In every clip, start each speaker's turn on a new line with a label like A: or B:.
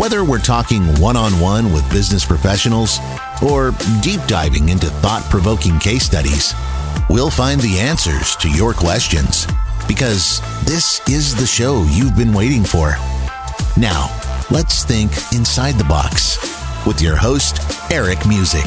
A: Whether we're talking one on one with business professionals or deep diving into thought provoking case studies, we'll find the answers to your questions because this is the show you've been waiting for. Now, let's think inside the box with your host, Eric Music.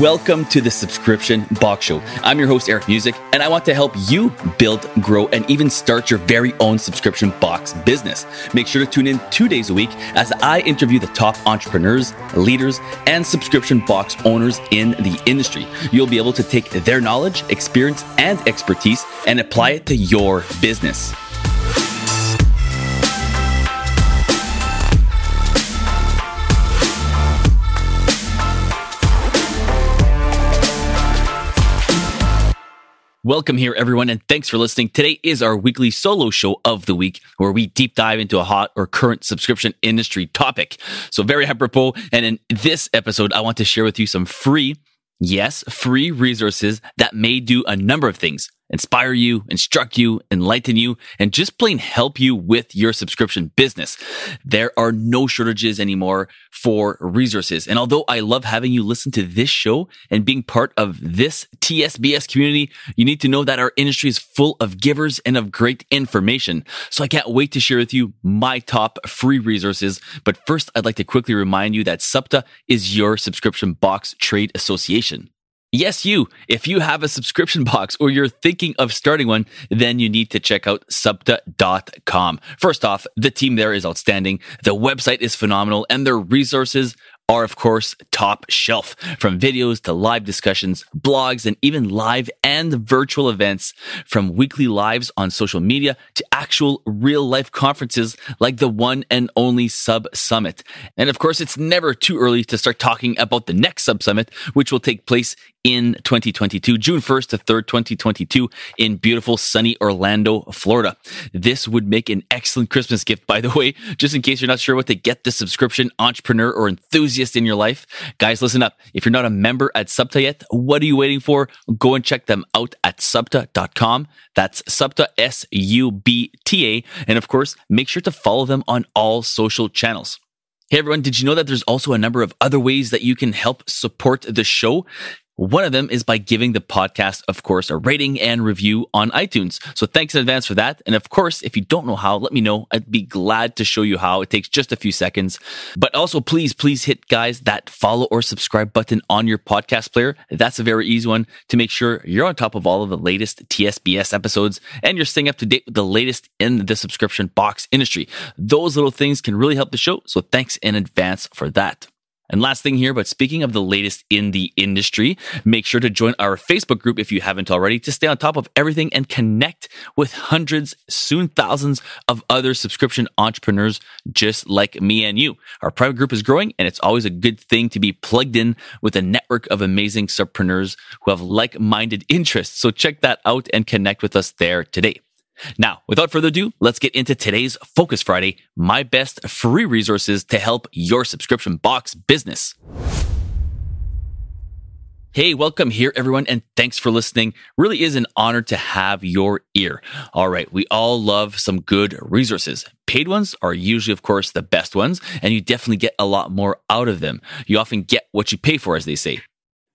B: Welcome to the Subscription Box Show. I'm your host, Eric Music, and I want to help you build, grow, and even start your very own subscription box business. Make sure to tune in two days a week as I interview the top entrepreneurs, leaders, and subscription box owners in the industry. You'll be able to take their knowledge, experience, and expertise and apply it to your business. Welcome here, everyone, and thanks for listening. Today is our weekly solo show of the week where we deep dive into a hot or current subscription industry topic. So, very apropos. And in this episode, I want to share with you some free, yes, free resources that may do a number of things inspire you, instruct you, enlighten you, and just plain help you with your subscription business. There are no shortages anymore for resources. And although I love having you listen to this show and being part of this TSBS community, you need to know that our industry is full of givers and of great information. So I can't wait to share with you my top free resources. But first, I'd like to quickly remind you that SUBTA is your subscription box trade association. Yes, you. If you have a subscription box or you're thinking of starting one, then you need to check out subta.com. First off, the team there is outstanding. The website is phenomenal and their resources are, of course, top shelf. From videos to live discussions, blogs, and even live and virtual events, from weekly lives on social media to actual real life conferences like the one and only Sub Summit. And of course, it's never too early to start talking about the next Sub Summit, which will take place in 2022, June 1st to 3rd, 2022 in beautiful sunny Orlando, Florida. This would make an excellent Christmas gift, by the way, just in case you're not sure what to get the subscription entrepreneur or enthusiast in your life. Guys, listen up. If you're not a member at Subta yet, what are you waiting for? Go and check them out at subta.com. That's Subta, S-U-B-T-A. And of course, make sure to follow them on all social channels. Hey everyone, did you know that there's also a number of other ways that you can help support the show? One of them is by giving the podcast, of course, a rating and review on iTunes. So thanks in advance for that. And of course, if you don't know how, let me know. I'd be glad to show you how. It takes just a few seconds. But also, please, please hit, guys, that follow or subscribe button on your podcast player. That's a very easy one to make sure you're on top of all of the latest TSBS episodes and you're staying up to date with the latest in the subscription box industry. Those little things can really help the show. So thanks in advance for that. And last thing here, but speaking of the latest in the industry, make sure to join our Facebook group if you haven't already to stay on top of everything and connect with hundreds, soon thousands of other subscription entrepreneurs just like me and you. Our private group is growing and it's always a good thing to be plugged in with a network of amazing entrepreneurs who have like-minded interests. So check that out and connect with us there today. Now, without further ado, let's get into today's Focus Friday, my best free resources to help your subscription box business. Hey, welcome here, everyone, and thanks for listening. Really is an honor to have your ear. All right, we all love some good resources. Paid ones are usually, of course, the best ones, and you definitely get a lot more out of them. You often get what you pay for, as they say.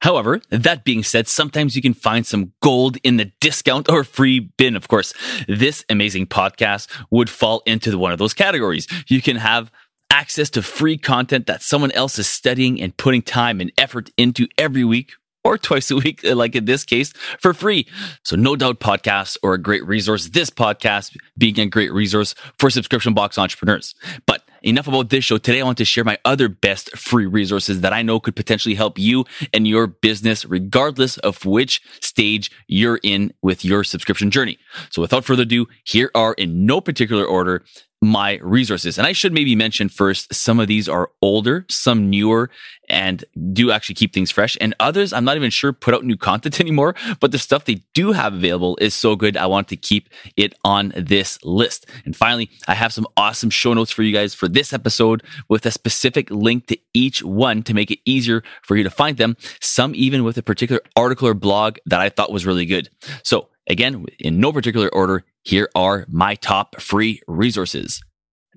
B: However, that being said, sometimes you can find some gold in the discount or free bin. Of course, this amazing podcast would fall into one of those categories. You can have access to free content that someone else is studying and putting time and effort into every week or twice a week, like in this case, for free. So, no doubt podcasts are a great resource. This podcast being a great resource for subscription box entrepreneurs. But enough about this show. Today, I want to share my other best free resources that I know could potentially help you and your business, regardless of which stage you're in with your subscription journey. So, without further ado, here are in no particular order my resources. And I should maybe mention first, some of these are older, some newer, and do actually keep things fresh. And others, I'm not even sure put out new content anymore, but the stuff they do have available is so good. I want to keep it on this list. And finally, I have some awesome show notes for you guys for this episode with a specific link to each one to make it easier for you to find them. Some even with a particular article or blog that I thought was really good. So again, in no particular order, here are my top free resources.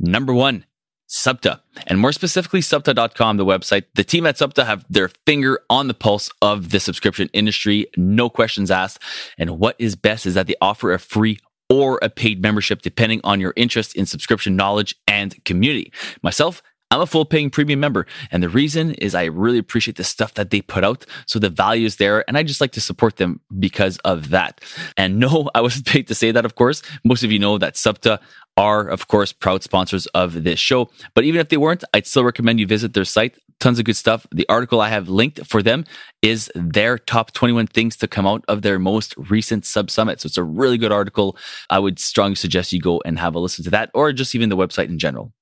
B: Number one, Subta, and more specifically, Subta.com, the website. The team at Subta have their finger on the pulse of the subscription industry, no questions asked. And what is best is that they offer a free or a paid membership depending on your interest in subscription knowledge and community. Myself, I'm a full paying premium member. And the reason is I really appreciate the stuff that they put out. So the value is there. And I just like to support them because of that. And no, I wasn't paid to say that, of course. Most of you know that Subta are, of course, proud sponsors of this show. But even if they weren't, I'd still recommend you visit their site. Tons of good stuff. The article I have linked for them is their top 21 things to come out of their most recent sub summit. So it's a really good article. I would strongly suggest you go and have a listen to that or just even the website in general.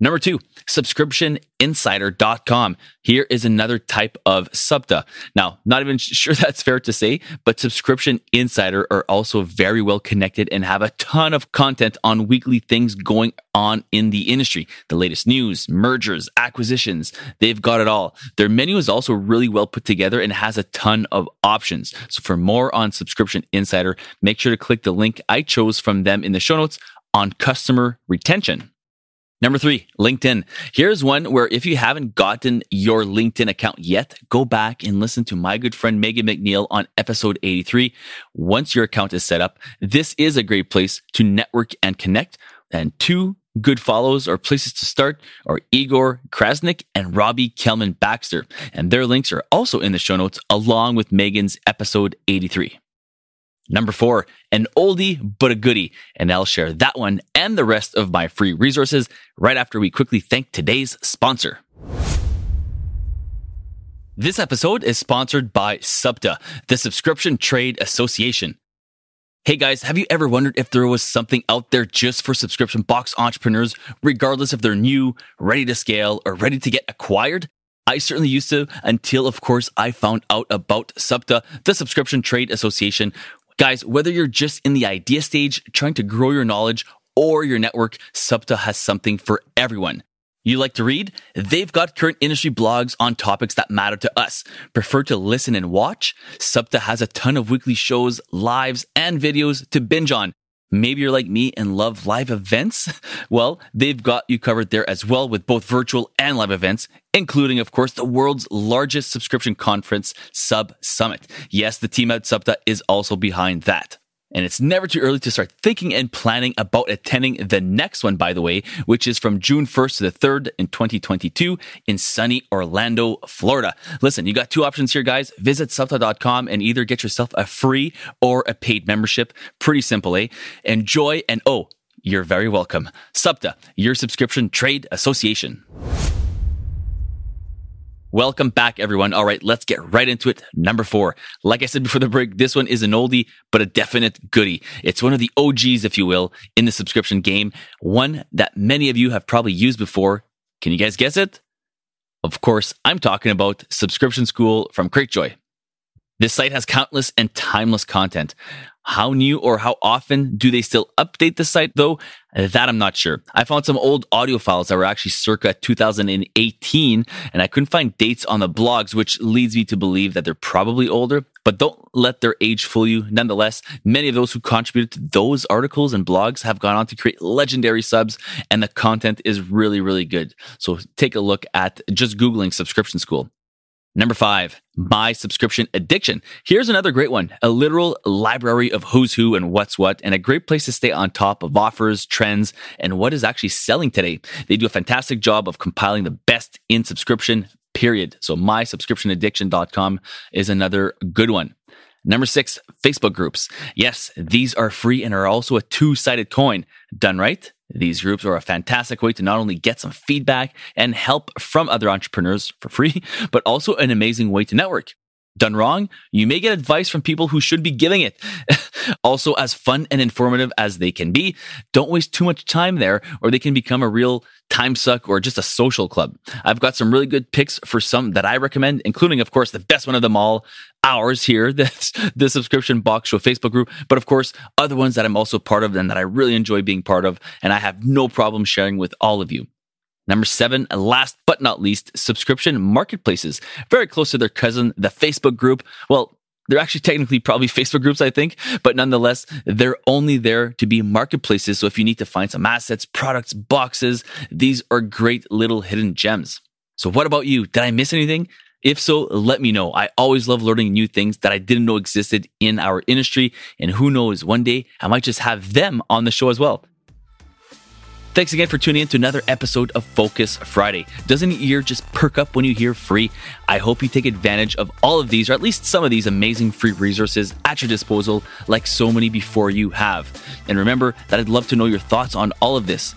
B: Number two, subscriptioninsider.com. Here is another type of subta. Now, not even sure that's fair to say, but Subscription Insider are also very well connected and have a ton of content on weekly things going on in the industry. The latest news, mergers, acquisitions, they've got it all. Their menu is also really well put together and has a ton of options. So for more on Subscription Insider, make sure to click the link I chose from them in the show notes on customer retention. Number three, LinkedIn. Here's one where if you haven't gotten your LinkedIn account yet, go back and listen to my good friend Megan McNeil on episode 83. Once your account is set up, this is a great place to network and connect. And two good follows or places to start are Igor Krasnykh and Robbie Kellman Baxter. And their links are also in the show notes along with Megan's episode 83. Number four, an oldie but a goodie. And I'll share that one and the rest of my free resources right after we quickly thank today's sponsor. This episode is sponsored by Subta, the Subscription Trade Association. Hey guys, have you ever wondered if there was something out there just for subscription box entrepreneurs, regardless if they're new, ready to scale, or ready to get acquired? I certainly used to until, of course, I found out about Subta, the Subscription Trade Association, Guys, whether you're just in the idea stage, trying to grow your knowledge or your network, Subta has something for everyone. You like to read? They've got current industry blogs on topics that matter to us. Prefer to listen and watch? Subta has a ton of weekly shows, lives, and videos to binge on. Maybe you're like me and love live events? Well, they've got you covered there as well with both virtual and live events, including, of course, the world's largest subscription conference, Sub Summit. Yes, the team at Subta is also behind that. And it's never too early to start thinking and planning about attending the next one, by the way, which is from June 1st to the 3rd in 2022 in sunny Orlando, Florida. Listen, you got two options here, guys. Visit Subta.com and either get yourself a free or a paid membership. Pretty simple, eh? Enjoy and oh, you're very welcome. Subta, your subscription trade association. Welcome back, everyone. All right, let's get right into it. Number four. Like I said before the break, this one is an oldie, but a definite goodie. It's one of the OGs, if you will, in the subscription game. One that many of you have probably used before. Can you guys guess it? Of course, I'm talking about Subscription School from Cratejoy. This site has countless and timeless content. How new or how often do they still update the site though? That I'm not sure. I found some old audio files that were actually circa 2018 and I couldn't find dates on the blogs, which leads me to believe that they're probably older, but don't let their age fool you. Nonetheless, many of those who contributed to those articles and blogs have gone on to create legendary subs and the content is really, really good. So take a look at just Googling subscription school. Number five, my subscription addiction. Here's another great one a literal library of who's who and what's what, and a great place to stay on top of offers, trends, and what is actually selling today. They do a fantastic job of compiling the best in subscription, period. So, mysubscriptionaddiction.com is another good one. Number six, Facebook groups. Yes, these are free and are also a two sided coin. Done right? These groups are a fantastic way to not only get some feedback and help from other entrepreneurs for free, but also an amazing way to network. Done wrong, you may get advice from people who should be giving it. also, as fun and informative as they can be, don't waste too much time there or they can become a real time suck or just a social club. I've got some really good picks for some that I recommend, including, of course, the best one of them all, ours here, that's the subscription box show Facebook group, but of course, other ones that I'm also part of and that I really enjoy being part of. And I have no problem sharing with all of you. Number seven, last but not least, subscription marketplaces. Very close to their cousin, the Facebook group. Well, they're actually technically probably Facebook groups, I think, but nonetheless, they're only there to be marketplaces. So if you need to find some assets, products, boxes, these are great little hidden gems. So what about you? Did I miss anything? If so, let me know. I always love learning new things that I didn't know existed in our industry. And who knows, one day I might just have them on the show as well. Thanks again for tuning in to another episode of Focus Friday. Doesn't your ear just perk up when you hear free? I hope you take advantage of all of these, or at least some of these amazing free resources at your disposal, like so many before you have. And remember that I'd love to know your thoughts on all of this.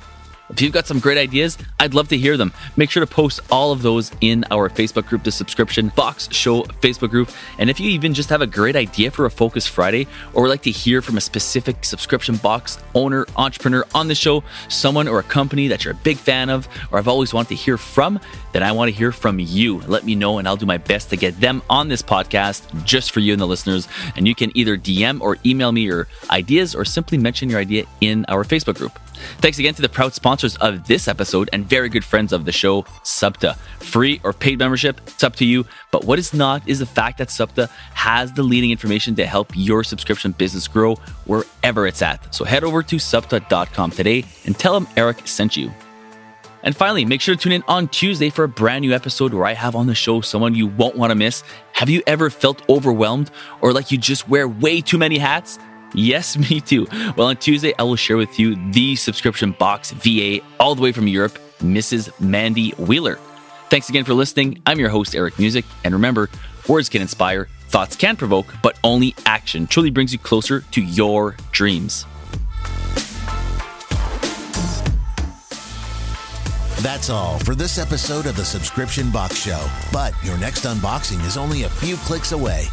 B: If you've got some great ideas, I'd love to hear them. Make sure to post all of those in our Facebook group, the Subscription Box Show Facebook group. And if you even just have a great idea for a Focus Friday or would like to hear from a specific subscription box owner, entrepreneur on the show, someone or a company that you're a big fan of, or I've always wanted to hear from, then I want to hear from you. Let me know and I'll do my best to get them on this podcast just for you and the listeners. And you can either DM or email me your ideas or simply mention your idea in our Facebook group. Thanks again to the proud sponsors of this episode and very good friends of the show, Subta. Free or paid membership, it's up to you. But what is not is the fact that Subta has the leading information to help your subscription business grow wherever it's at. So head over to subta.com today and tell them Eric sent you. And finally, make sure to tune in on Tuesday for a brand new episode where I have on the show someone you won't want to miss. Have you ever felt overwhelmed or like you just wear way too many hats? Yes, me too. Well, on Tuesday, I will share with you the subscription box VA all the way from Europe, Mrs. Mandy Wheeler. Thanks again for listening. I'm your host, Eric Music. And remember, words can inspire, thoughts can provoke, but only action truly brings you closer to your dreams.
A: That's all for this episode of the Subscription Box Show. But your next unboxing is only a few clicks away.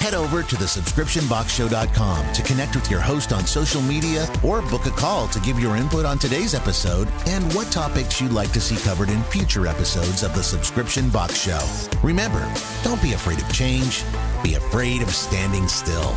A: Head over to thesubscriptionboxshow.com to connect with your host on social media or book a call to give your input on today's episode and what topics you'd like to see covered in future episodes of the Subscription Box Show. Remember, don't be afraid of change, be afraid of standing still.